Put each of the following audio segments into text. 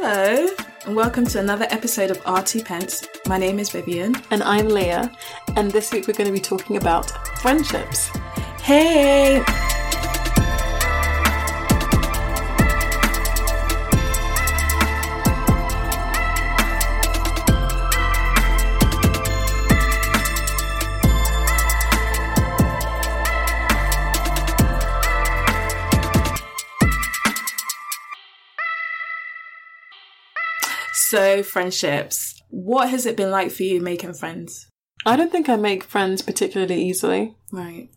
Hello, and welcome to another episode of R2 Pence. My name is Vivian. And I'm Leah, and this week we're going to be talking about friendships. Hey! So, friendships. What has it been like for you making friends? I don't think I make friends particularly easily. Right.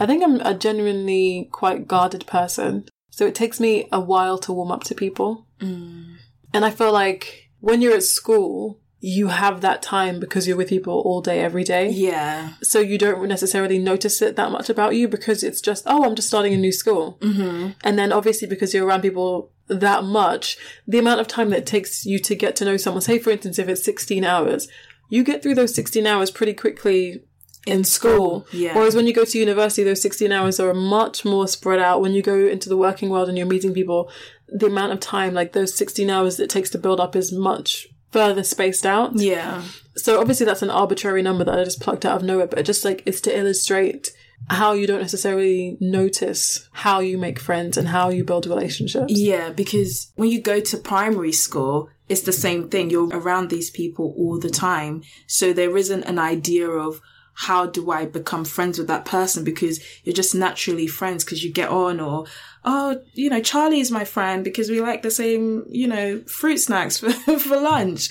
I think I'm a genuinely quite guarded person. So it takes me a while to warm up to people. Mm. And I feel like when you're at school, you have that time because you're with people all day, every day. Yeah. So you don't necessarily notice it that much about you because it's just, oh, I'm just starting a new school. Mm-hmm. And then obviously because you're around people that much, the amount of time that it takes you to get to know someone, say for instance, if it's 16 hours, you get through those 16 hours pretty quickly in school. Yeah. Whereas when you go to university, those 16 hours are much more spread out. When you go into the working world and you're meeting people, the amount of time, like those 16 hours that it takes to build up is much further spaced out. Yeah. So obviously that's an arbitrary number that I just plucked out of nowhere, but just like it's to illustrate how you don't necessarily notice how you make friends and how you build relationships. Yeah, because when you go to primary school, it's the same thing. You're around these people all the time. So there isn't an idea of how do I become friends with that person because you're just naturally friends because you get on or, oh, you know, Charlie is my friend because we like the same, you know, fruit snacks for, for lunch.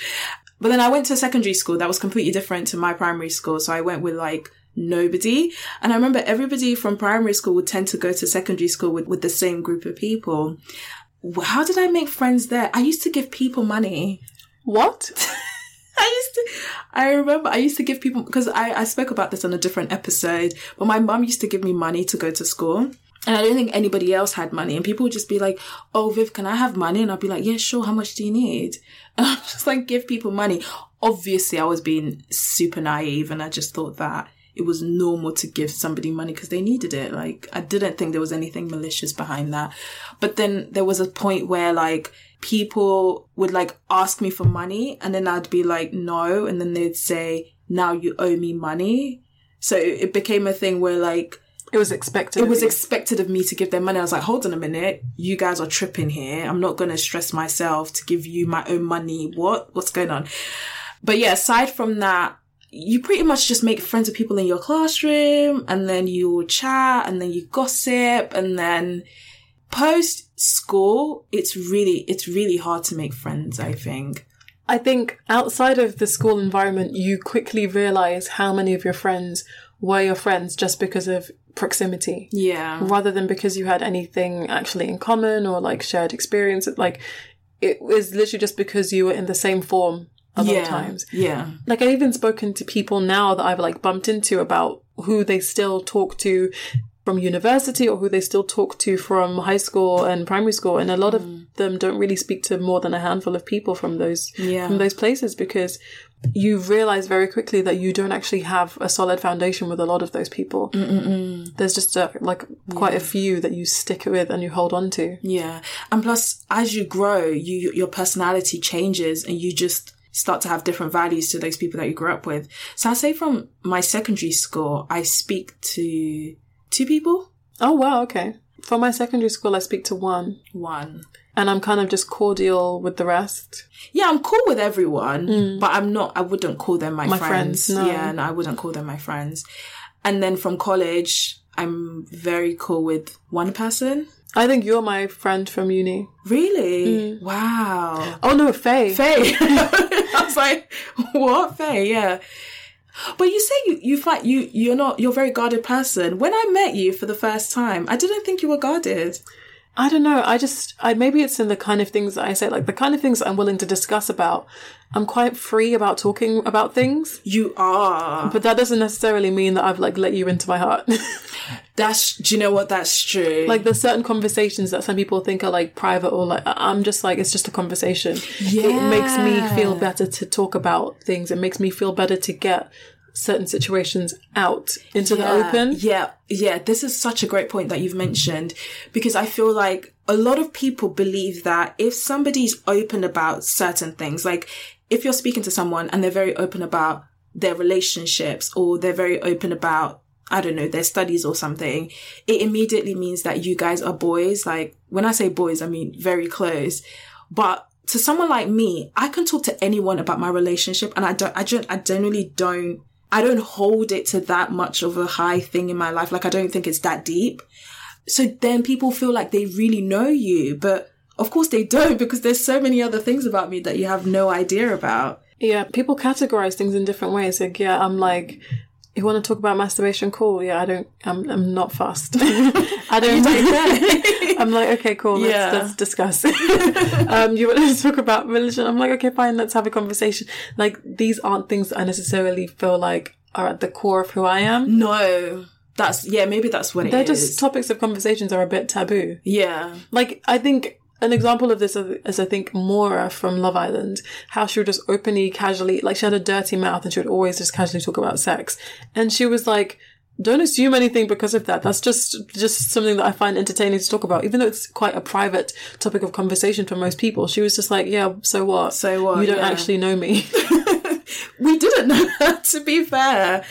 But then I went to secondary school that was completely different to my primary school. So I went with like nobody. And I remember everybody from primary school would tend to go to secondary school with, with the same group of people. How did I make friends there? I used to give people money. What? I used to, I remember I used to give people, because I, I spoke about this on a different episode, but my mum used to give me money to go to school. And I don't think anybody else had money. And people would just be like, Oh, Viv, can I have money? And I'd be like, Yeah, sure. How much do you need? And I'm just like, give people money. Obviously, I was being super naive and I just thought that it was normal to give somebody money because they needed it. Like, I didn't think there was anything malicious behind that. But then there was a point where like people would like ask me for money and then I'd be like, no. And then they'd say, now you owe me money. So it became a thing where like, It was expected. it was expected of me to give them money. I was like, hold on a minute. You guys are tripping here. I'm not going to stress myself to give you my own money. What? What's going on? But yeah, aside from that, you pretty much just make friends with people in your classroom and then you chat and then you gossip and then post school, it's really, it's really hard to make friends, I think. I think outside of the school environment, you quickly realize how many of your friends were your friends just because of proximity. Yeah. rather than because you had anything actually in common or like shared experience. Like it was literally just because you were in the same form a lot yeah. of times. Yeah. Like I've even spoken to people now that I've like bumped into about who they still talk to from university or who they still talk to from high school and primary school and a lot of mm. them don't really speak to more than a handful of people from those Yeah. from those places because you realize very quickly that you don't actually have a solid foundation with a lot of those people. There's just a, like quite a few that you stick with and you hold on to. Yeah. And plus, as you grow, you, your personality changes and you just start to have different values to those people that you grew up with. So I say from my secondary school, I speak to two people. Oh wow, okay. For my secondary school, I speak to one, One. and I'm kind of just cordial with the rest. Yeah, I'm cool with everyone, mm. but I'm not, I wouldn't call them my, My friends. friends, no. Yeah, no, I wouldn't call them my friends. And then from college, I'm very cool with one person. I think you're my friend from uni. Really? Mm. Wow. Oh no, Faye. Faye. I was like, what Faye? Yeah. But you say you you find you you're not you're a very guarded person. When I met you for the first time, I didn't think you were guarded. I don't know. I just, I maybe it's in the kind of things that I say, like the kind of things I'm willing to discuss about. I'm quite free about talking about things, You are. but that doesn't necessarily mean that I've like let you into my heart. That's do you know what? That's true. like there's certain conversations that some people think are like private or like I'm just like it's just a conversation. Yeah. It makes me feel better to talk about things. It makes me feel better to get certain situations out into the open. Yeah, yeah. This is such a great point that you've mentioned because I feel like a lot of people believe that if somebody's open about certain things, like if you're speaking to someone and they're very open about their relationships or they're very open about I don't know, their studies or something, it immediately means that you guys are boys. Like, when I say boys, I mean very close. But to someone like me, I can talk to anyone about my relationship and I don't, I don't, I generally don't, I don't hold it to that much of a high thing in my life. Like, I don't think it's that deep. So then people feel like they really know you, but of course they don't because there's so many other things about me that you have no idea about. Yeah, people categorize things in different ways. Like, yeah, I'm like, you want to talk about masturbation? Cool. Yeah, I don't. I'm. I'm not fast. I don't. I'm like, okay, cool. Let's, Yeah. let's discuss. um, you want to talk about religion? I'm like, okay, fine. Let's have a conversation. Like, these aren't things that I necessarily feel like are at the core of who I am. No, that's, yeah, maybe that's what They're is. just topics of conversations are a bit taboo. yeah. Like, I think an example of this is, is I think Maura from Love Island, how she would just openly, casually, like she had a dirty mouth and she would always just casually talk about sex. And she was like, don't assume anything because of that. That's just, just something that I find entertaining to talk about, even though it's quite a private topic of conversation for most people. She was just like, yeah, so what? So what? You don't Yeah. actually know me. we didn't know her, to be fair.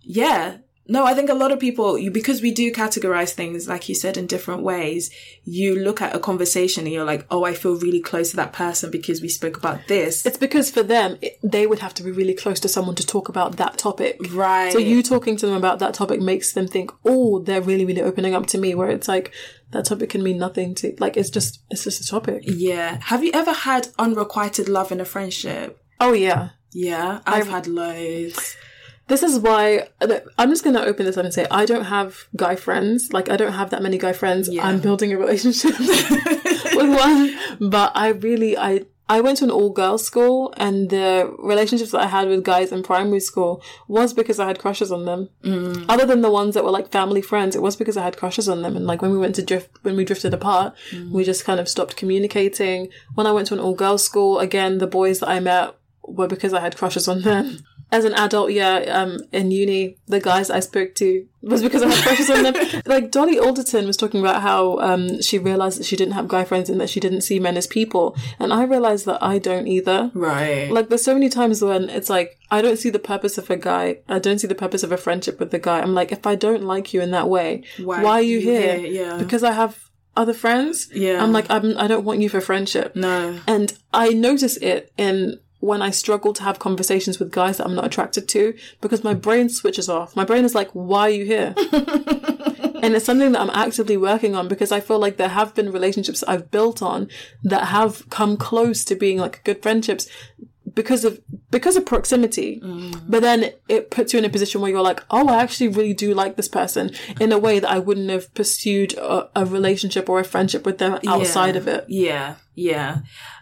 Yeah. No, I think a lot of people, you, because we do categorize things, like you said, in different ways, you look at a conversation and you're like, oh, I feel really close to that person because we spoke about this. It's because for them, it, they would have to be really close to someone to talk about that topic. Right. So you talking to them about that topic makes them think, oh, they're really, really opening up to me. Where it's like that topic can mean nothing to like. It's just, it's just a topic. yeah. Have you ever had unrequited love in a friendship? Oh yeah. Yeah. I've had loads. This is why I'm just gonna open this up and say I don't have guy friends. Like I don't have that many guy friends. Yeah. I'm building a relationship with one, but I really I. I went to an all girls school and the relationships that I had with guys in primary school was because I had crushes on them. Mm. Other than the ones that were like family friends, it was because I had crushes on them. And like when we went to drift, when we drifted apart, we just kind of stopped communicating. When I went to an all girls school, again, the boys that I met were because I had crushes on them. As an adult, yeah, um, in uni, the guys I spoke to was because I had crushes on them. Like Dolly Alderton was talking about how um, she realized that she didn't have guy friends and that she didn't see men as people, and I realized that I don't either. Right. Like there's so many times when it's like I don't see the purpose of a guy. I don't see the purpose of a friendship with the guy. I'm like, if I don't like you in that way, why, are you here? Yeah. Because I have other friends. Yeah. I'm like, I'm, I don't want you for friendship. no. And I notice it in when I struggle to have conversations with guys that I'm not attracted to because my brain switches off. My brain is like, why are you here? and it's something that I'm actively working on because I feel like there have been relationships I've built on that have come close to being like good friendships because of because of proximity mm. but then it puts you in a position where you're like oh i actually really do like this person in a way that i wouldn't have pursued a, a relationship or a friendship with them outside Yeah. of it Yeah, yeah.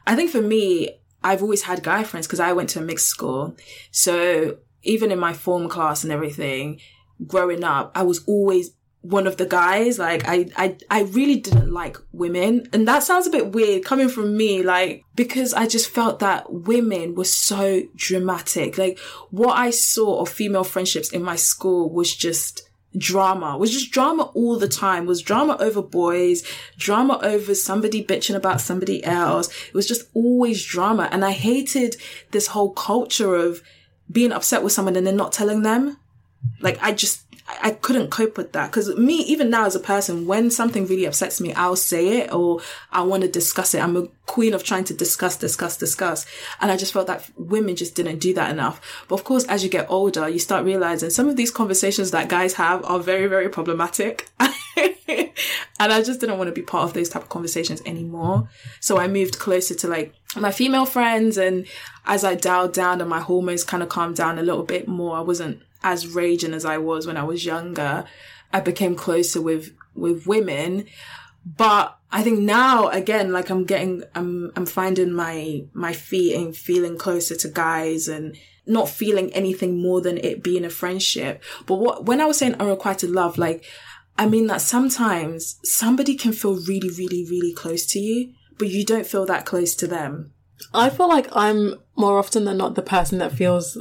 I think for me, I've always had guy friends because I went to a mixed school. So even in my form class and everything, growing up, I was always one of the guys. Like I, I, I really didn't like women. And that sounds a bit weird coming from me, like, because I just felt that women were so dramatic. Like what I saw of female friendships in my school was just drama. Was just drama all the time. Was drama over boys drama over somebody bitching about somebody else. It was just always drama. And i hated this whole culture of being upset with someone and then not telling them. Like i just I couldn't cope with that because me, even now as a person, when something really upsets me, I'll say it or I want to discuss it. I'm a queen of trying to discuss, discuss, discuss. And I just felt that women just didn't do that enough. But of course, as you get older, you start realizing some of these conversations that guys have are very, very problematic. and I just didn't want to be part of those type of conversations anymore. So I moved closer to like my female friends. And as I dialed down and my hormones kind of calmed down a little bit more, I wasn't as raging as I was when I was younger. I became closer with, with women. But I think now again, like I'm getting, I'm, I'm finding my, my feet and feeling closer to guys and not feeling anything more than it being a friendship. But what, when I was saying unrequited love, like, I mean that sometimes somebody can feel really, really, really close to you, but you don't feel that close to them. I feel like I'm more often than not the person that feels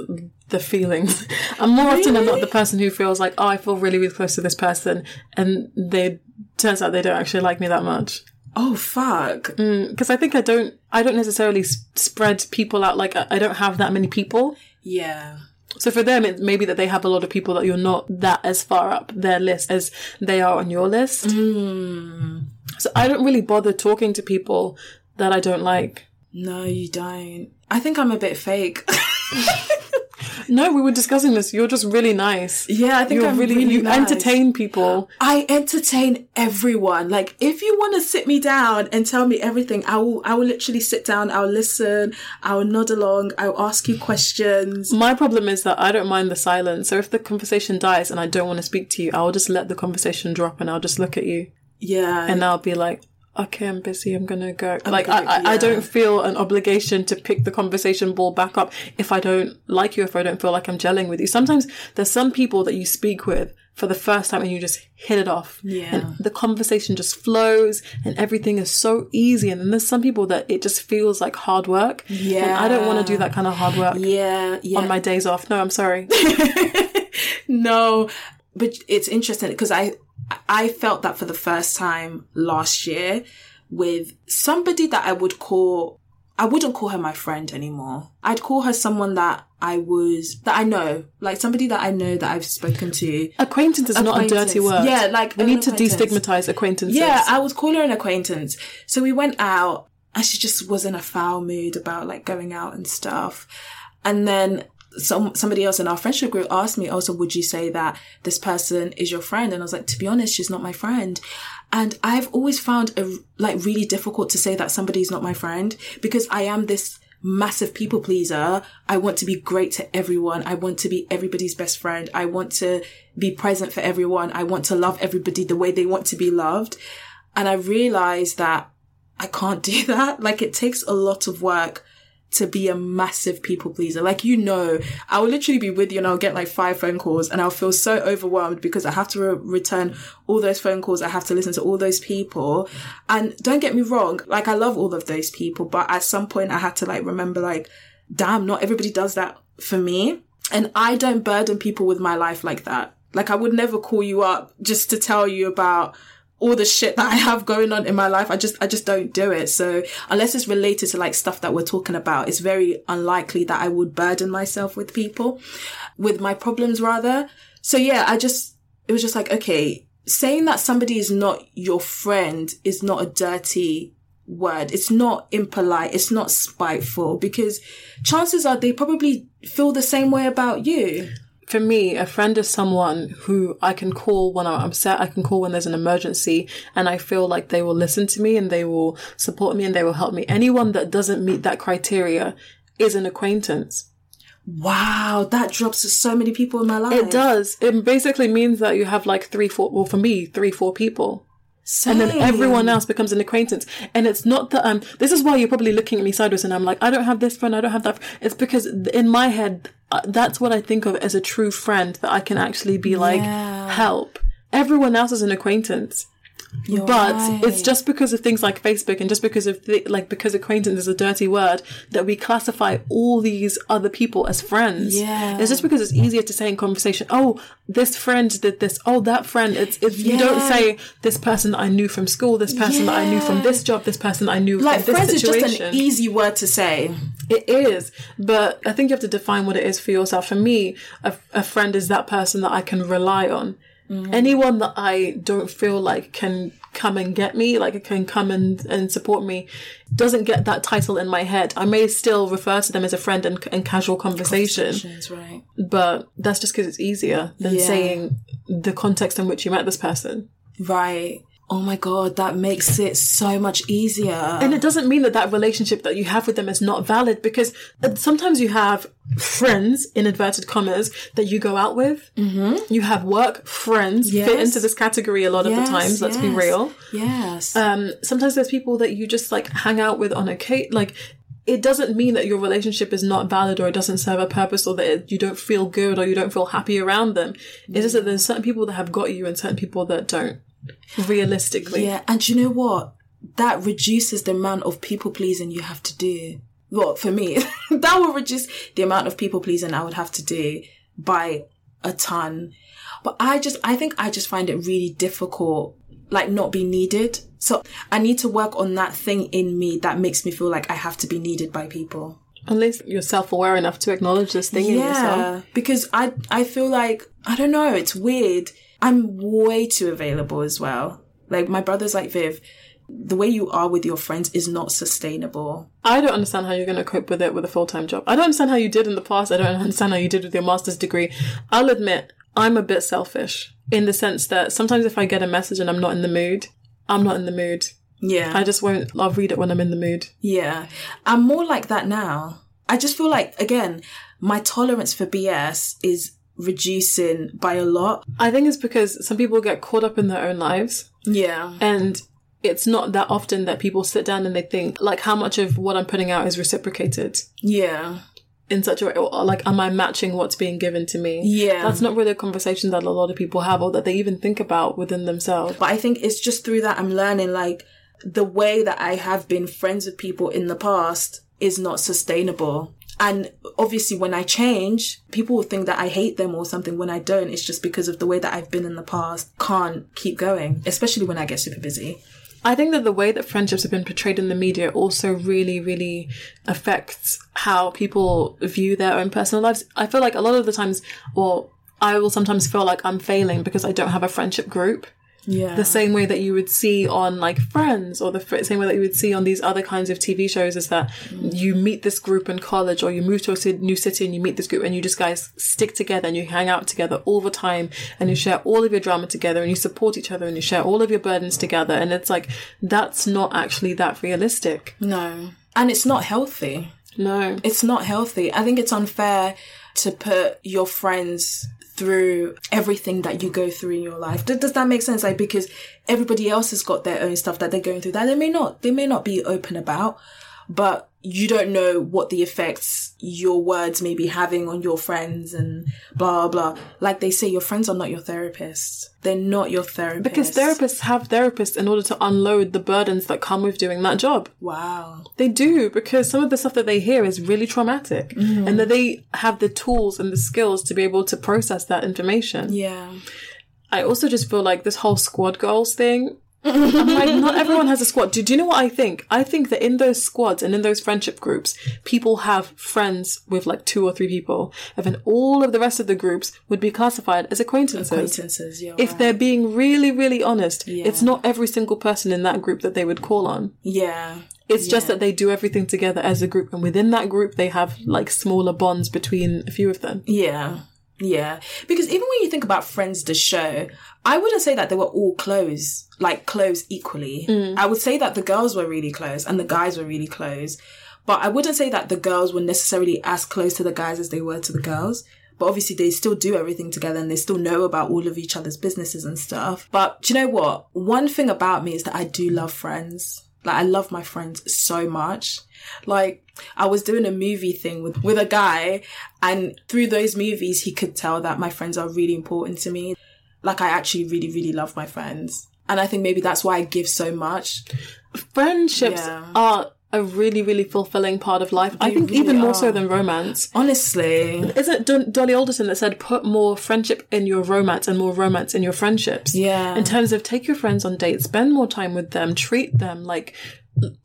the feelings. I'm more often than not the person who feels like, oh, I feel really, really close to this person, and they turns out they don't actually like me that much. Oh fuck. Mm, because I think I don't, I don't necessarily s- spread people out. Like I I don't have that many people. Yeah. So for them, it may be that they have a lot of people that you're not that as far up their list as they are on your list. Mm. So I don't really bother talking to people that I don't like. No, you don't. I think I'm a bit fake. No, we were discussing this. You're just really nice. yeah, I think You're I'm really, really, you nice. entertain people. I entertain everyone. Like, if you want to sit me down and tell me everything, I will. I will literally sit down. I'll listen. I will nod along. I'll ask you questions. My problem is that I don't mind the silence. So if the conversation dies and I don't want to speak to you, I'll just let the conversation drop and I'll just look at you Yeah, and I'll be like, okay, I'm busy. I'm gonna go. like gonna- I, I, I don't feel an obligation to pick the conversation ball back up if I don't like you. If I don't feel like I'm gelling with you. Sometimes there's some people that you speak with for the first time and you just hit it off. Yeah. And the conversation just flows and everything is so easy. And then there's some people that it just feels like hard work. Yeah. And I don't want to do that kind of hard work yeah, yeah. on my days off. No, I'm sorry. no, but it's interesting because I I felt that for the first time last year with somebody that I would call I wouldn't call her my friend anymore. I'd call her someone that I was that I know, like somebody that I know that I've spoken to. Acquaintance is not a dirty word. Yeah, like we need to destigmatize acquaintances. Yeah, I would call her an acquaintance. So we went out and she just was in a foul mood about like going out and stuff. And then some somebody else in our friendship group asked me, oh, also, would you say that this person is your friend? And I was like, to be honest, she's not my friend. And I've always found it like really difficult to say that somebody's not my friend because I am this massive people pleaser. I want to be great to everyone. I want to be everybody's best friend. I want to be present for everyone. I want to love everybody the way they want to be loved. And I realized that I can't do that. Like it takes a lot of work to be a massive people pleaser. Like, you know, I will literally be with you and I'll get like five phone calls and I'll feel so overwhelmed because I have to re- return all those phone calls. I have to listen to all those people. And don't get me wrong. Like, I love all of those people, but at some point I had to like remember like, damn, not everybody does that for me. And I don't burden people with my life like that. Like, I would never call you up just to tell you about all the shit that I have going on in my life. I just, I just don't do it. So unless it's related to like stuff that we're talking about, it's very unlikely that I would burden myself with people, with my problems rather. So yeah, I just, it was just like, okay, saying that somebody is not your friend is not a dirty word. It's not impolite. It's not spiteful because chances are they probably feel the same way about you. For me, a friend is someone who I can call when I'm upset. I can call when there's an emergency and I feel like they will listen to me and they will support me and they will help me. Anyone that doesn't meet that criteria is an acquaintance. Wow, that drops to so many people in my life. It does. It basically means that you have like three, four, well, for me, three, four people. And then everyone else becomes an acquaintance. And it's not that I'm, this is why you're probably looking at me sideways and I'm like, I don't have this friend, I don't have that. friend. It's because in my head, uh, that's what I think of as a true friend that I can actually be like, Yeah. help. Everyone else is an acquaintance. You're but right. it's just because of things like Facebook and just because of the, like because acquaintance is a dirty word that we classify all these other people as friends. Yeah. It's just because it's easier to say in conversation, oh, this friend did this, oh, that friend. It's it's you don't say this person that I knew from school, this person that I knew from this job, this person that I knew like from this friends is just an easy word to say. It is, but I think you have to define what it is for yourself. For me, a, a friend is that person that I can rely on. Mm. Anyone that I don't feel like can come and get me, like it can come and, and support me, doesn't get that title in my head. I may still refer to them as a friend in, in casual conversation, right. but that's just because it's easier than Yeah. saying the context in which you met this person. Right. Oh my god, that makes it so much easier. And it doesn't mean that that relationship that you have with them is not valid because uh, sometimes you have friends, in inverted commas, that you go out with. Mm-hmm. You have work friends fit into this category a lot of the times, let's be real. Yes. Um, sometimes there's people that you just like hang out with on a case, like, it doesn't mean that your relationship is not valid or it doesn't serve a purpose or that it, you don't feel good or you don't feel happy around them. It's just that there's certain people that have got you and certain people that don't. Realistically. yeah, and you know what? That reduces the amount of people pleasing you have to do. well, for me, that would reduce the amount of people pleasing I would have to do by a ton. But I just, I think I just find it really difficult, like not be needed. So I need to work on that thing in me that makes me feel like I have to be needed by people. Unless you're self-aware enough to acknowledge this thing in yourself. because I, I feel like, I don't know, it's weird. I'm way too available as well. Like my brother's like, Viv, the way you are with your friends is not sustainable. I don't understand how you're going to cope with it with a full-time job. I don't understand how you did in the past. I don't understand how you did with your master's degree. I'll admit, I'm a bit selfish in the sense that sometimes if I get a message and I'm not in the mood, I'm not in the mood. Yeah. I just won't, I'll read it when I'm in the mood. Yeah. I'm more like that now. I just feel like, again, my tolerance for BS is reducing by a lot. I think it's because some people get caught up in their own lives Yeah. and it's not that often that people sit down and they think like how much of what I'm putting out is reciprocated Yeah. in such a way or like am I matching what's being given to me? Yeah. That's not really a conversation that a lot of people have or that they even think about within themselves. But I think it's just through that I'm learning like the way that I have been friends with people in the past is not sustainable. And obviously when I change, people will think that I hate them or something when I don't. It's just because of the way that I've been in the past. Can't keep going, especially when I get super busy. I think that the way that friendships have been portrayed in the media also really, really affects how people view their own personal lives. I feel like a lot of the times, or I will sometimes feel like I'm failing because I don't have a friendship group. Yeah. the same way that you would see on like Friends or the fr- same way that you would see on these other kinds of TV shows is that you meet this group in college or you move to a new city and you meet this group and you just guys stick together and you hang out together all the time and you share all of your drama together and you support each other and you share all of your burdens together and it's like that's not actually that realistic. no. And it's not healthy. No. It's not healthy. I think it's unfair to put your friends through everything that you go through in your life. Does, that make sense? Like, because everybody else has got their own stuff that they're going through that they may not, they may not be open about, but you don't know what the effects your words may be having on your friends and blah, blah. Like they say, your friends are not your therapists. They're not your therapists. Because therapists have therapists in order to unload the burdens that come with doing that job. Wow. They do because some of the stuff that they hear is really traumatic mm-hmm. and that they have the tools and the skills to be able to process that information. Yeah. I also just feel like this whole squad goals thing. I'm like, not everyone has a squad. Do, do you know what I think? I think that in those squads and in those friendship groups, people have friends with like two or three people. And then all of the rest of the groups would be classified as acquaintances. Acquaintances. Yeah. If they're being really, really honest, Yeah. it's not every single person in that group that they would call on. yeah. It's just that they do everything together as a group, and within that group, they have like smaller bonds between a few of them. Yeah. Yeah. Because even when you think about Friends, the show, I wouldn't say that they were all close, like close equally. Mm. I would say that the girls were really close and the guys were really close. But I wouldn't say that the girls were necessarily as close to the guys as they were to the girls. But obviously they still do everything together and they still know about all of each other's businesses and stuff. But do you know what? One thing about me is that I do love friends. Like I love my friends so much. Like I was doing a movie thing with, with a guy and through those movies he could tell that my friends are really important to me. Like I actually really, really love my friends. And I think maybe that's why I give so much. Friendships Yeah. are a really, really fulfilling part of life. I think really even more so than romance. Honestly. Isn't Don- Dolly Alderton that said put more friendship in your romance and more romance in your friendships? Yeah. In terms of take your friends on dates, spend more time with them, treat them like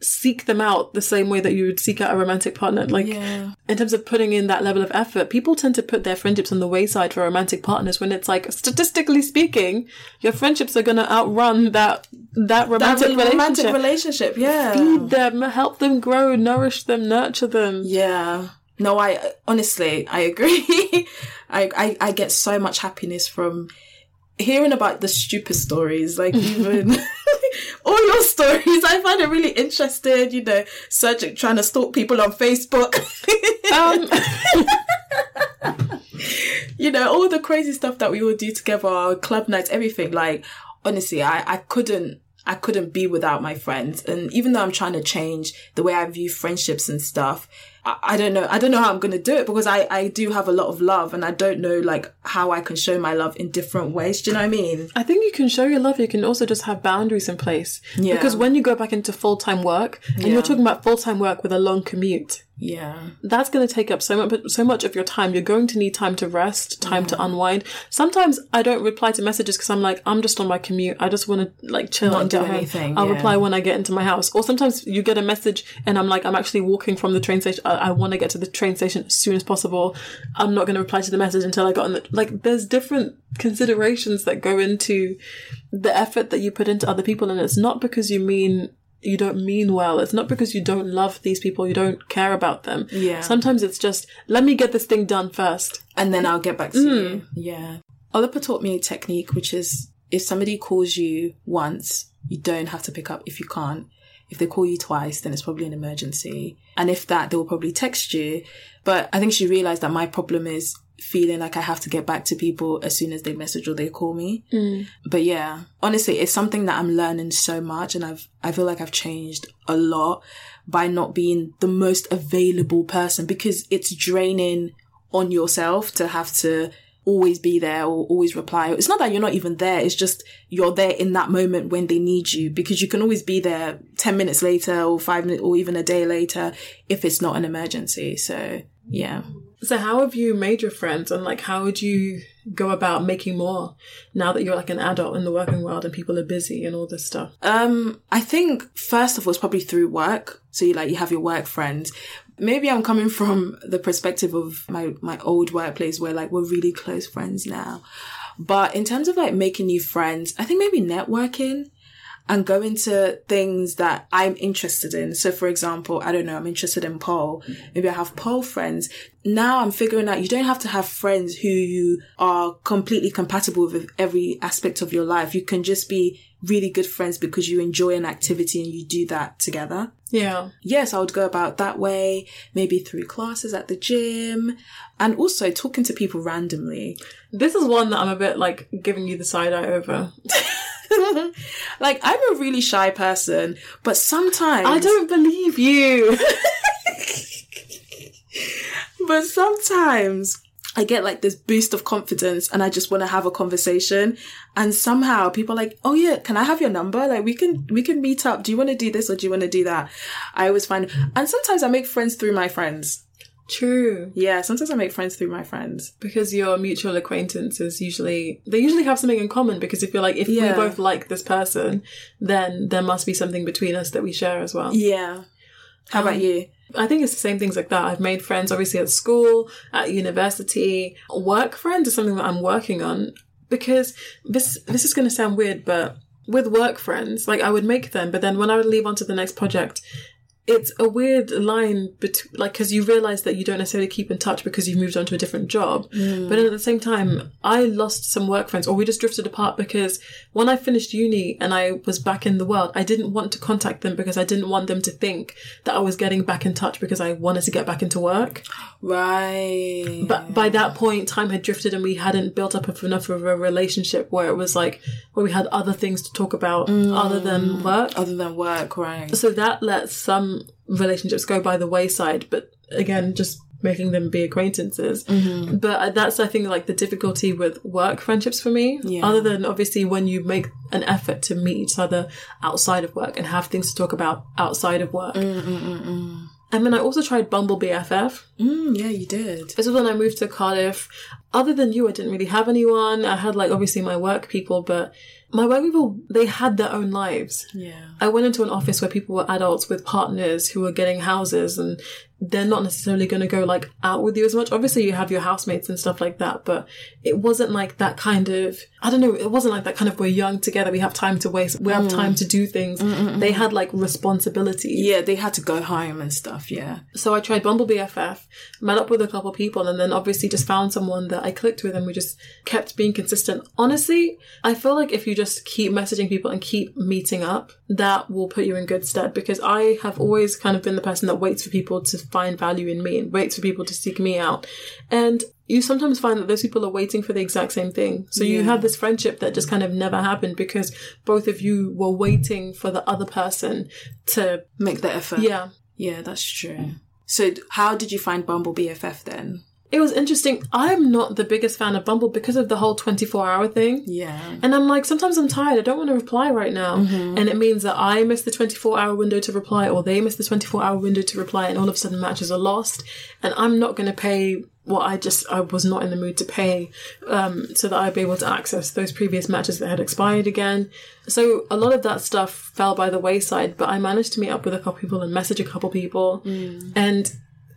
seek them out the same way that you would seek out a romantic partner. Like Yeah. in terms of putting in that level of effort, people tend to put their friendships on the wayside for romantic partners when it's like statistically speaking, your friendships are gonna outrun that that That romantic romantic relationship. relationship, yeah. Feed them, help them grow, nourish them, nurture them. Yeah. No, I honestly I agree. I, I I get so much happiness from hearing about the stupid stories, like even all your stories. I find it really interesting, you know, searching trying to stalk people on Facebook. Um, you know, all the crazy stuff that we would do together, our club nights, everything. Like, honestly, I, I couldn't, I couldn't be without my friends. And even though I'm trying to change the way I view friendships and stuff, I, don't know. I don't know how I'm going to do it because I, I do have a lot of love and I don't know like how I can show my love in different ways. Do you know what I mean? I think you can show your love. You can also just have boundaries in place. Yeah. Because when you go back into full time work, and Yeah. you're talking about full time work with a long commute, Yeah. that's going to take up so much so much of your time. You're going to need time to rest, time to unwind. Sometimes I don't reply to messages because I'm like, I'm just on my commute. I just want to like chill Not and do home. anything, I'll yeah. reply when I get into my house. Or sometimes you get a message and I'm like, I'm actually walking from the train station. I, I want to get to the train station as soon as possible. I'm not going to reply to the message until I got on the like. There's different considerations that go into the effort that you put into other people, and it's not because you mean you don't mean well. It's not because you don't love these people, you don't care about them. Yeah. Sometimes it's just, let me get this thing done first. and then I'll get back to you. Mm. Yeah. Oliver taught me a technique, which is if somebody calls you once, you don't have to pick up if you can't. If they call you twice, then it's probably an emergency. And if that, they will probably text you. But I think she realized that my problem is feeling like I have to get back to people as soon as they message or they call me. Mm. But yeah, honestly, it's something that I'm learning so much and I've, I feel like I've changed a lot by not being the most available person because it's draining on yourself to have to always be there or always reply. It's not that you're not even there. It's just you're there in that moment when they need you because you can always be there 10 minutes later or five minutes or even a day later if it's not an emergency. So yeah. So how have you made your friends and like how would you go about making more now that you're like an adult in the working world and people are busy and all this stuff? Um, I think first of all, it's probably through work. So you like, you have your work friends. Maybe I'm coming from the perspective of my, my old workplace where like we're really close friends now. But in terms of like making new friends, I think maybe networking and go into things that I'm interested in. So for example, I don't know, I'm interested in pole. Maybe I have pole friends. Now I'm figuring out you don't have to have friends who you are completely compatible with every aspect of your life. You can just be really good friends because you enjoy an activity and you do that together. Yeah. Yes, I would go about that way, maybe through classes at the gym and also talking to people randomly. This is one that I'm a bit like giving you the side eye over. like I'm a really shy person, but sometimes I don't believe you. but sometimes I get like this boost of confidence and I just want to have a conversation and somehow people are like, "Oh yeah, can I have your number? Like we can we can meet up. Do you want to do this or do you want to do that?" I always find and sometimes I make friends through my friends. True. Yeah, sometimes I make friends through my friends. Because your mutual acquaintances usually they usually have something in common because if you're like if Yeah. we both like this person, then there must be something between us that we share as well. Yeah. How about Um, you? I think it's the same things like that. I've made friends obviously at school, at university. Work friends is something that I'm working on because this this is going to sound weird, but with work friends, like I would make them, but then when I would leave on to the next project, it's a weird line between like because you realize that you don't necessarily keep in touch because you've moved on to a different job. Mm. But at the same time i lost some work friends or we just drifted apart because when i finished uni and i was back in the world i didn't want to contact them because i didn't want them to think that i was getting back in touch because i wanted to get back into work. Right. but by that point time had drifted and we hadn't built up enough of a relationship where it was like where we had other things to talk about mm. other than work. Other than work, right? so that lets some relationships go by the wayside, but again, just making them be acquaintances. Mm-hmm. But uh, that's, I think, like the difficulty with work friendships for me. Yeah. Other than obviously when you make an effort to meet each other outside of work and have things to talk about outside of work. Mm, mm, mm, And then I also tried Bumble BFF. Mm, yeah, you did. This was when I moved to Cardiff. Other than you, I didn't really have anyone. I had like obviously my work people, but my work people, they had their own lives. Yeah. I went into an office where people were adults with partners who were getting houses and they're not necessarily going to go like out with you as much. Obviously you have your housemates and stuff like that, but it wasn't like that kind of, I don't know, it wasn't like that kind of we're young together. We have time to waste. We have time mm. to do things. Mm, mm, they had like responsibility. Yeah, they had to go home and stuff, yeah. So I tried Bumble BFF, met up with a couple people, and then obviously just found someone that I clicked with, and we just kept being consistent. Honestly, I feel like if you just keep messaging people and keep meeting up, that will put you in good stead because I have always kind of been the person that waits for people to find value in me and waits for people to seek me out. And you sometimes find that those people are waiting for the exact same thing. So you have this friendship that just kind of never happened because both of you were waiting for the other person to, Make the effort. yeah. Yeah, that's true. So how did you find Bumble BFF then? It was interesting. I'm not the biggest fan of Bumble because of the whole 24 hour thing. Yeah. And I'm like, sometimes I'm tired. I don't want to reply right now. Mm-hmm. And it means that I miss the 24 hour window to reply or they miss the 24 hour window to reply and all of a sudden matches are lost. And I'm not going to pay what I just, I was not in the mood to pay, um, so that I'd be able to access those previous matches that had expired again. So a lot of that stuff fell by the wayside, but I managed to meet up with a couple people and message a couple people. And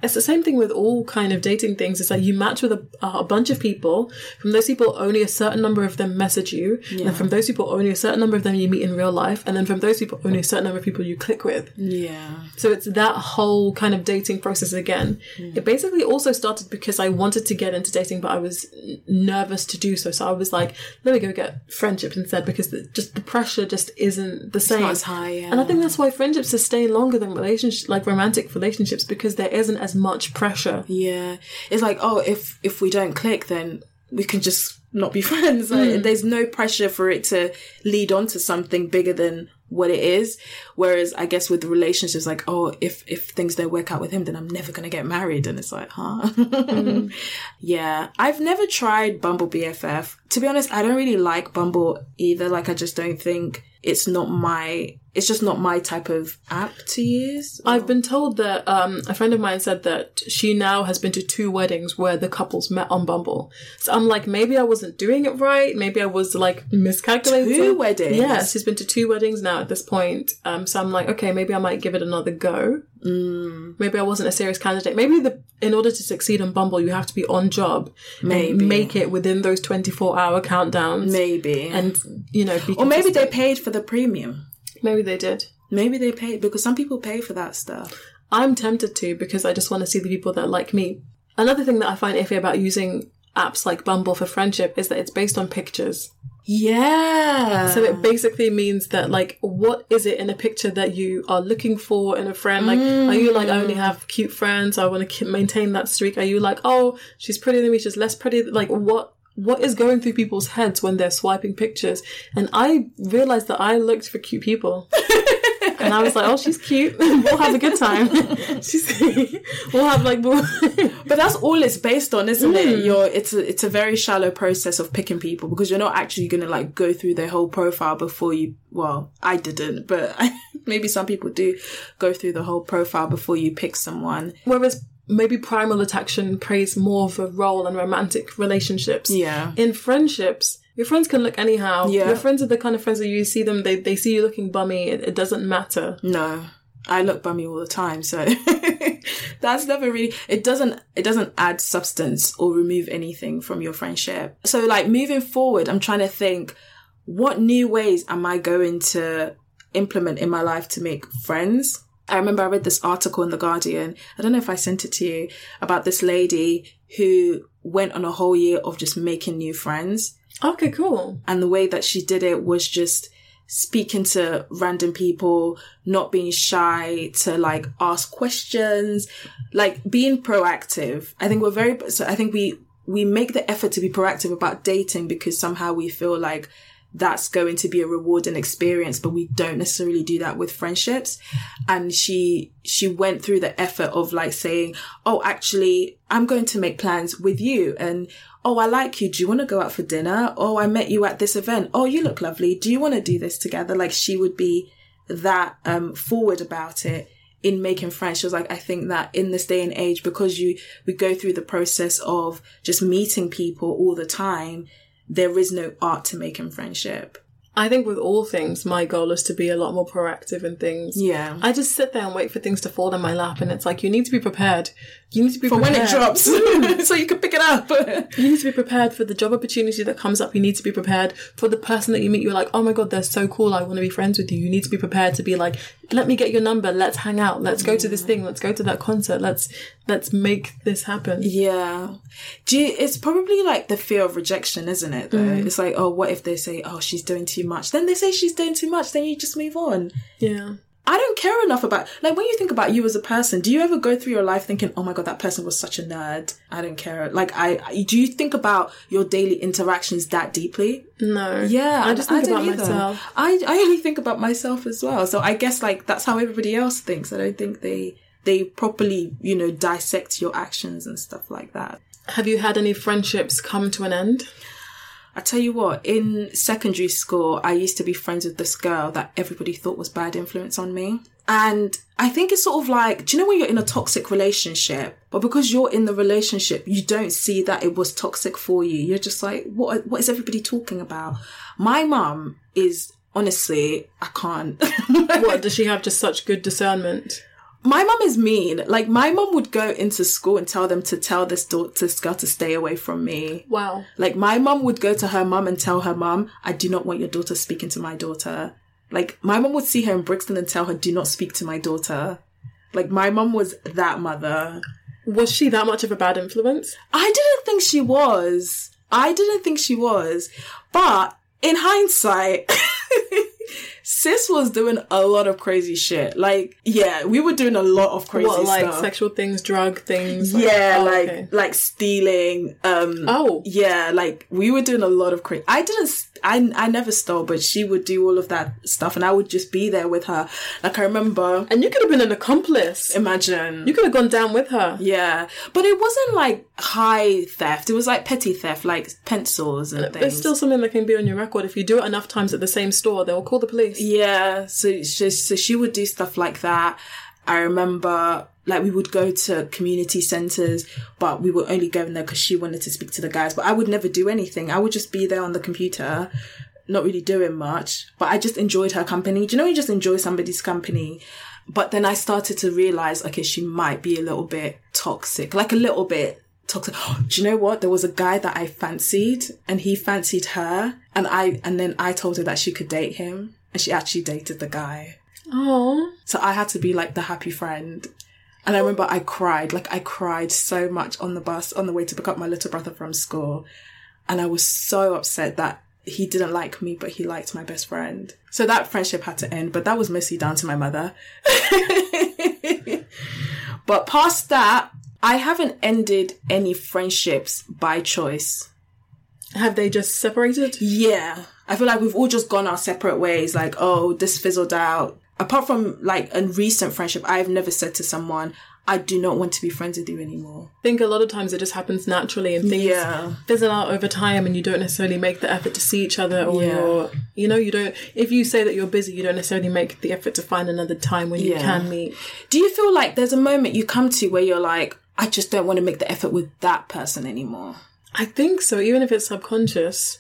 it's the same thing with all kind of dating things. It's like you match with a, a bunch of people. From those people, only a certain number of them message you. And from those people, only a certain number of them you meet in real life. And then from those people, only a certain number of people you click with. Yeah. So it's that whole kind of dating process again. Mm. It basically also started because I wanted to get into dating, but I was nervous to do so. So I was like, let me go get friendships instead because the, just the pressure just isn't the same. Not as high, yeah. And I think that's why friendships sustain longer than relationships, like romantic relationships, because there isn't as much pressure. Yeah. It's like, oh, if if we don't click, then we can just not be friends. Like, mm. There's no pressure for it to lead on to something bigger than what it is. Whereas I guess with relationships, like, oh, if if things don't work out with him, then I'm never gonna get married. And it's like, huh? yeah. I've never tried Bumble BFF. To be honest, I don't really like Bumble either. Like, I just don't think it's not my. It's just not my type of app to use. I've been told that um, a friend of mine said that she now has been to two weddings where the couples met on Bumble. So I'm like, maybe I wasn't doing it right. Maybe I was like miscalculating. Two weddings? Yeah, she's been to two weddings now at this point. Um, so I'm like, okay, maybe I might give it another go. Mm. Maybe I wasn't a serious candidate. Maybe the in order to succeed on Bumble, you have to be on job. Maybe. and make it within those 24 hour countdowns. Maybe. And you know, or maybe they paid for the premium. maybe they did. Maybe they paid because some people pay for that stuff. I'm tempted to because I just want to see the people that like me. Another thing that I find iffy about using apps like Bumble for friendship is that it's based on pictures. Yeah. So it basically means that like what is it in a picture that you are looking for in a friend? Like are you like I only mm. have cute friends, I want to maintain that streak? Are you like, "Oh, she's prettier than me, she's less pretty?" Like what what is going through people's heads when they're swiping pictures? And I realized that I looked for cute people. And I was like, oh, she's cute. we'll have a good time. she's, we'll have like, more- but that's all it's based on, isn't it? Mm. You're it's a it's a very shallow process of picking people because you're not actually gonna like go through their whole profile before you well, I didn't, but maybe some people do go through the whole profile before you pick someone. Whereas maybe primal attraction plays more of a role in romantic relationships. Yeah. In friendships, your friends can look anyhow. Yeah. Your friends are the kind of friends that you see them, they, they see you looking bummy, it, it doesn't matter. No. I look bummy all the time, so that's never really it doesn't it doesn't add substance or remove anything from your friendship. So like moving forward, I'm trying to think what new ways am I going to implement in my life to make friends? I remember I read this article in The Guardian. I don't know if I sent it to you about this lady who went on a whole year of just making new friends. Okay, cool. And the way that she did it was just speaking to random people, not being shy to like ask questions, like being proactive. I think we're very, so I think we, we make the effort to be proactive about dating because somehow we feel like that's going to be a rewarding experience, but we don't necessarily do that with friendships. And she, she went through the effort of like saying, Oh, actually, I'm going to make plans with you. And, Oh, I like you. Do you want to go out for dinner? Oh, I met you at this event. Oh, you look lovely. Do you want to do this together? Like she would be that, um, forward about it in making friends. She was like, I think that in this day and age, because you, we go through the process of just meeting people all the time, there is no art to making friendship. I think with all things, my goal is to be a lot more proactive in things. Yeah. I just sit there and wait for things to fall in my lap, and it's like you need to be prepared. You need to be For when it drops, so you can pick it up. You need to be prepared for the job opportunity that comes up. You need to be prepared for the person that you meet. You're like, oh my god, they're so cool. I want to be friends with you. You need to be prepared to be like, let me get your number. Let's hang out. Let's go to this thing. Let's go to that concert. Let's let's make this happen. Yeah. Do you, it's probably like the fear of rejection, isn't it? Though mm. it's like, oh, what if they say, oh, she's doing too much? Then they say she's doing too much. Then you just move on. Yeah. I don't care enough about like when you think about you as a person. Do you ever go through your life thinking, "Oh my god, that person was such a nerd"? I don't care. Like, I I- do you think about your daily interactions that deeply? No. Yeah, I just think don't about either. myself. I I only think about myself as well. So I guess like that's how everybody else thinks. I don't think they they properly, you know, dissect your actions and stuff like that. Have you had any friendships come to an end? I tell you what, in secondary school, I used to be friends with this girl that everybody thought was bad influence on me. And I think it's sort of like, do you know when you're in a toxic relationship, but because you're in the relationship, you don't see that it was toxic for you. You're just like, what, what is everybody talking about? My mum is honestly, I can't. what, does she have just such good discernment? My mom is mean. Like my mom would go into school and tell them to tell this daughter, this girl to stay away from me. Wow. Like my mom would go to her mom and tell her mom, I do not want your daughter speaking to my daughter. Like my mom would see her in Brixton and tell her, do not speak to my daughter. Like my mom was that mother. Was she that much of a bad influence? I didn't think she was. I didn't think she was. But in hindsight, sis was doing a lot of crazy shit. Like, yeah, we were doing a lot of crazy What, like stuff. sexual things, drug things? like- yeah, oh, like okay. like stealing. Um Oh. yeah, like we were doing a lot of crazy. I didn't. I I never stole, but she would do all of that stuff, and I would just be there with her. Like I remember. And you could have been an accomplice. Imagine. You could have gone down with her. yeah, but it wasn't like high theft. It was like petty theft, like pencils and But things. it's still something that can be on your record. If you do it enough times at the same store, they will call the police. Yeah, so she, so she would do stuff like that. I remember like we would go to community centers, but we were only going there because she wanted to speak to the guys. But I would never do anything. I would just be there on the computer, not really doing much. But I just enjoyed her company. Do you know you just enjoy somebody's company? But then I started to realize, okay, she might be a little bit toxic, like a little bit toxic. Do you know what? There was a guy that I fancied and he fancied her and I, and then I told her that she could date him and she actually dated the guy. Oh, So I had to be like the happy friend. And I remember I cried, like I cried so much on the bus on the way to pick up my little brother from school. And I was so upset that he didn't like me, but he liked my best friend. So that friendship had to end, but that was mostly down to my mother. but past that, I haven't ended any friendships by choice. have they just separated? Yeah. I feel like we've all just gone our separate ways. Like, oh, this fizzled out. Apart from like a recent friendship, I've never said to someone, I do not want to be friends with you anymore. I think a lot of times it just happens naturally and things Yeah. fizzle out over time and you don't necessarily make the effort to see each other or Yeah. you're, you know, you don't, if you say that you're busy, you don't necessarily make the effort to find another time when you Yeah. can meet. Do you feel like there's a moment you come to where you're like, I just don't want to make the effort with that person anymore? I think so, even if it's subconscious.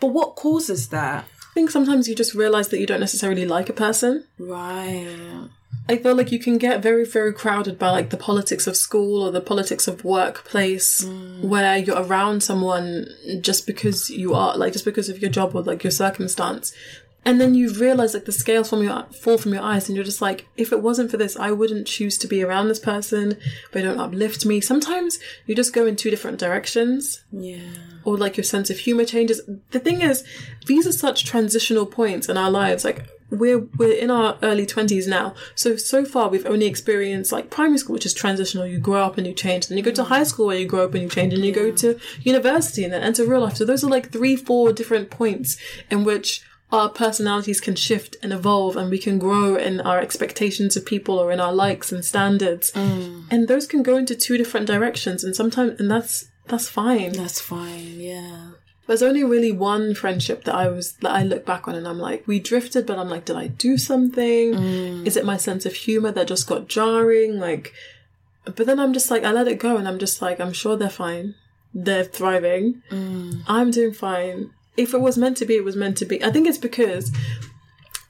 But what causes that? I think sometimes you just realize that you don't necessarily like a person. Right. I feel like you can get very, very crowded by like the politics of school or the politics of workplace mm. where you're around someone just because you are, like just because of your job or like your circumstance. And then you realize like the scales from your fall from your eyes and you're just like, if it wasn't for this, I wouldn't choose to be around this person. They don't uplift me. Sometimes you just go in two different directions Yeah. or like your sense of humor changes. The thing is, these are such transitional points in our lives. Like we're we're in our early twenties now, so so far we've only experienced like primary school, which is transitional. You grow up and you change, then you go to high school where you grow up and you change, and you go to university and then enter real life. So those are like three, four different points in which our personalities can shift and evolve and we can grow in our expectations of people or in our likes and standards mm. and those can go into two different directions and sometimes and that's that's fine That's fine. Yeah. there's only really one friendship that I was that I look back on and I'm like, we drifted, but I'm like, did I do something? Mm. Is it my sense of humor that just got jarring? Like, but then I'm just like, I let it go and I'm just like, I'm sure they're fine. They're thriving. Mm. I'm doing fine. If it was meant to be, it was meant to be. I think it's because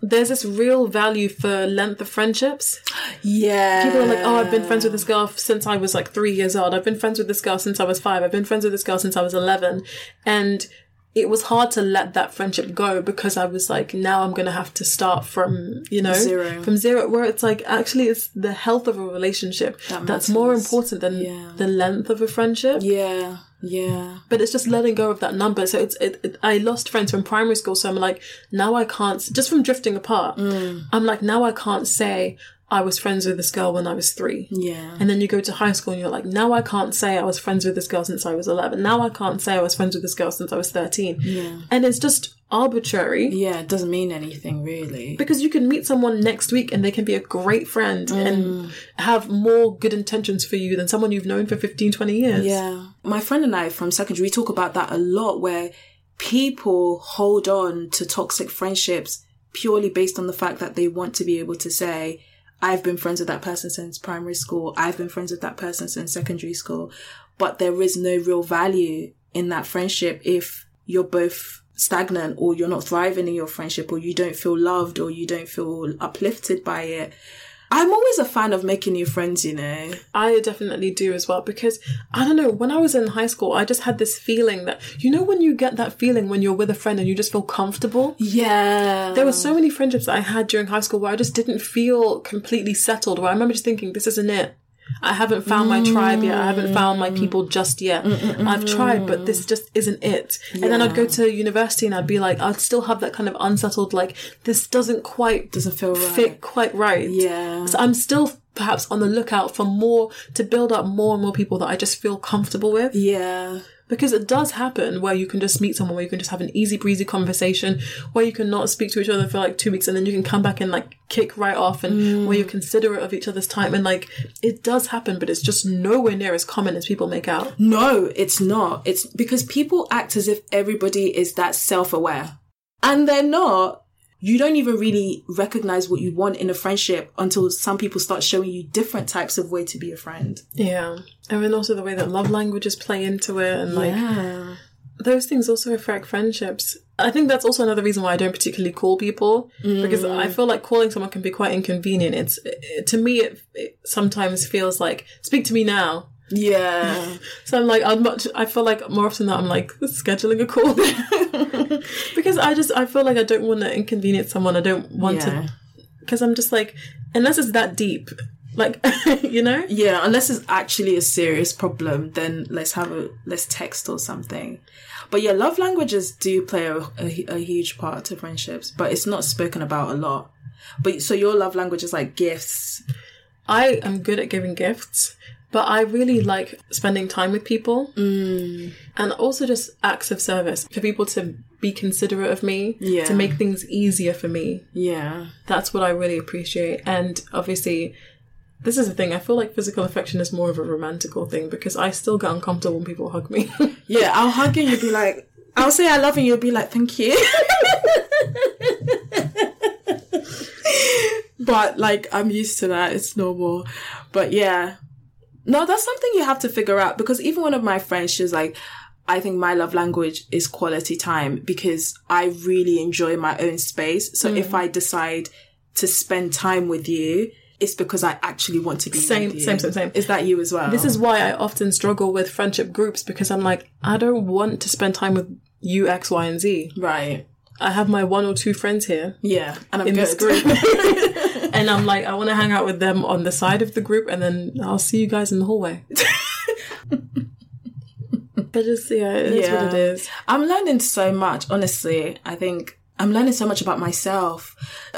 there's this real value for length of friendships. Yeah. People are like, oh, I've been friends with this girl since I was like three years old. I've been friends with this girl since I was five. I've been friends with this girl since I was 11. And it was hard to let that friendship go because I was like, now I'm going to have to start from, you know, Zero. from zero, where it's like, actually, it's the health of a relationship That that's more important than Yeah. the length of a friendship. Yeah. Yeah. But it's just letting go of that number. So it's it, it, I lost friends from primary school, so I'm like now I can't just from drifting apart. Mm. I'm like now I can't say I was friends with this girl when I was three. Yeah. And then you go to high school and you're like, now I can't say I was friends with this girl since I was 11. Now I can't say I was friends with this girl since I was 13. Yeah. And it's just arbitrary. Yeah, it doesn't mean anything really. Because you can meet someone next week and they can be a great friend Mm. and have more good intentions for you than someone you've known for 15, 20 years. Yeah. My friend and I from secondary we talk about that a lot where people hold on to toxic friendships purely based on the fact that they want to be able to say, I've been friends with that person since primary school. I've been friends with that person since secondary school. But there is no real value in that friendship if you're both stagnant or you're not thriving in your friendship or you don't feel loved or you don't feel uplifted by it. I'm always a fan of making new friends, you know. I definitely do as well because I don't know, when I was in high school, I just had this feeling that, you know, when you get that feeling when you're with a friend and you just feel comfortable? Yeah. There were so many friendships that I had during high school where I just didn't feel completely settled, where I remember just thinking, this isn't it. I haven't found my tribe yet. I haven't found my mm. people just yet. Mm, mm, I've tried, but this just isn't it. And then I'd go to university and I'd be like, I'd still have that kind of unsettled, like, this doesn't quite Doesn't feel right. fit quite right. Yeah. So I'm still perhaps on the lookout for more, to build up more and more people that I just feel comfortable with. Yeah. Because it does happen where you can just meet someone where you can just have an easy breezy conversation, where you can not speak to each other for like two weeks and then you can come back and like kick right off and mm. where you're considerate of each other's time. And like, it does happen, but it's just nowhere near as common as people make out. No, it's not. It's because people act as if everybody is that self aware. And they're not. You don't even really recognize what you want in a friendship until some people start showing you different types of way to be a friend. Yeah. And then also the way that love languages play into it and like, yeah. those things also affect friendships. I think that's also another reason why I don't particularly call people because I mm. feel like calling someone can be quite inconvenient. It's it, to me, it, it sometimes feels like speak to me now. Yeah. So I'm like, I'm much. I feel like more often that I'm like scheduling a call because I just I feel like I don't want to inconvenience someone. I don't want Yeah. to because I'm just like unless it's that deep, like you know. Yeah, unless it's actually a serious problem, then let's have a let's text or something. But yeah, love languages do play a, a, a huge part to friendships, but it's not spoken about a lot. But so your love language is like gifts. I am good at giving gifts, but I really like spending time with people. Mm. And also just acts of service for people to be considerate of me, Yeah. to make things easier for me. Yeah. That's what I really appreciate. And obviously, this is the thing. I feel like physical affection is more of a romantical thing because I still get uncomfortable when people hug me. Yeah, I'll hug you and you'll be like, I'll say I love you and you'll be like, thank you. but like, I'm used to that. It's normal. But yeah. No, that's something you have to figure out because even one of my friends, she's like, I think my love language is quality time because I really enjoy my own space. So if mm. I decide to spend time with you, it's because I actually want to be Same, with you. same, same, same. Is that you as well? this is why I often struggle with friendship groups because I'm like, I don't want to spend time with you, X, Y, and Z. right. I have my one or two friends here Yeah, and I'm in good. this group. and I'm like, I want to hang out with them on the side of the group and then I'll see you guys in the hallway. but just, yeah, it is what it Yeah. is. I'm learning so much, honestly. I think I'm learning so much about myself.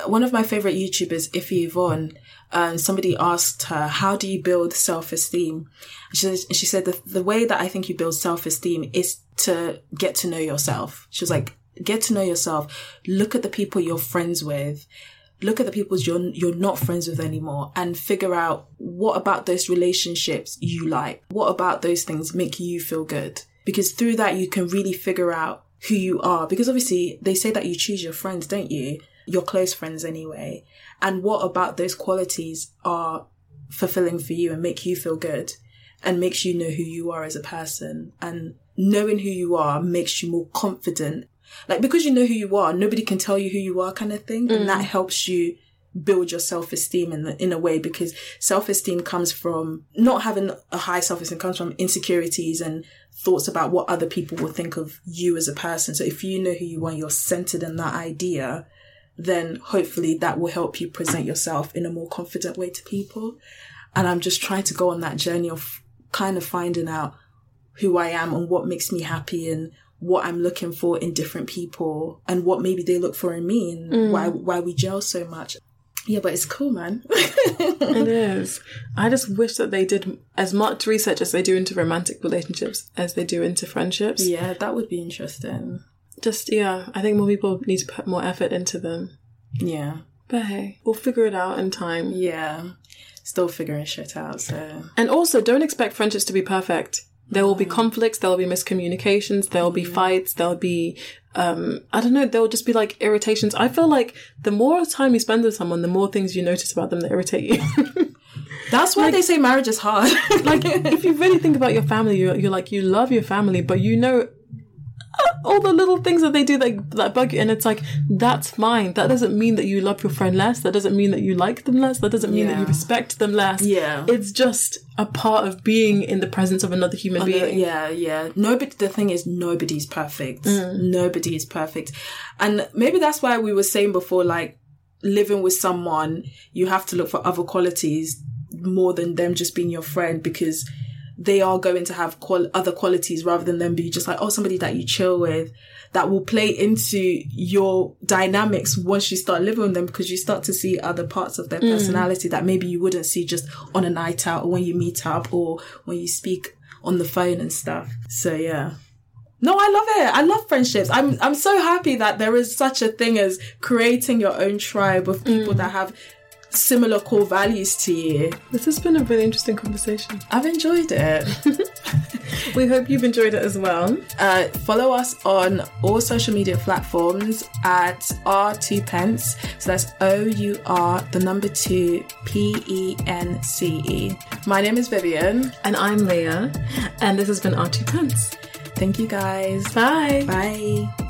One of my favorite YouTubers, Ify Yvonne, um, somebody asked her, how do you build self-esteem? She, she said, the, the way that I think you build self-esteem is to get to know yourself. She was like, get to know yourself. Look at the people you're friends with. Look at the people you're, you're not friends with anymore and figure out what about those relationships you like. What about those things make you feel good? Because through that, you can really figure out who you are. Because obviously they say that you choose your friends, don't you? Your close friends anyway. And what about those qualities are fulfilling for you and make you feel good and makes you know who you are as a person and knowing who you are makes you more confident. Like because you know who you are, nobody can tell you who you are kind of thing. And that mm. helps you build your self-esteem in the, in a way because self-esteem comes from not having a high self-esteem comes from insecurities and thoughts about what other people will think of you as a person. So if you know who you are, you're centered in that idea, then hopefully that will help you present yourself in a more confident way to people. And I'm just trying to go on that journey of kind of finding out who I am and what makes me happy and what I'm looking for in different people and what maybe they look for in me and mm. why why we gel so much. Yeah, but it's cool, man. It is. I just wish that they did as much research as they do into romantic relationships as they do into friendships. yeah, that would be interesting. just yeah, I think more people need to put more effort into them. Yeah. But hey, we'll figure it out in time. Yeah. Still figuring shit out, so. And also, don't expect friendships to be perfect. There will be conflicts, there will be miscommunications, there will be fights, there'll be, um, I don't know, there will just be like irritations. I feel like the more time you spend with someone, the more things you notice about them that irritate you. That's why they say marriage is hard. like, if you really think about your family, you're, you're like, you love your family, but you know all the little things that they do that, that bug you. And it's like, that's fine. That doesn't mean that you love your friend less. That doesn't mean that you like them less. That doesn't mean that you respect them less. Yeah. It's just a part of being in the presence of another human being. yeah, yeah. Nobody. The thing is, nobody's perfect. Mm. Nobody is perfect, and maybe that's why we were saying before, like living with someone, you have to look for other qualities more than them just being your friend because they are going to have qual- other qualities rather than them be just like oh somebody that you chill with that will play into your dynamics once you start living with them because you start to see other parts of their mm. personality that maybe you wouldn't see just on a night out or when you meet up or when you speak on the phone and stuff. So yeah. No, I love it. I love friendships. I'm I'm so happy that there is such a thing as creating your own tribe of people mm. that have similar core values to you. This has been a really interesting conversation. I've enjoyed it. We hope you've enjoyed it as well. Uh, follow us on all social media platforms at Our 2 Pence. So that's O U R, the number two, P E N C E. My name is Vivian. And I'm Leah, and this has been Our 2 Pence. Thank you guys. Bye. Bye.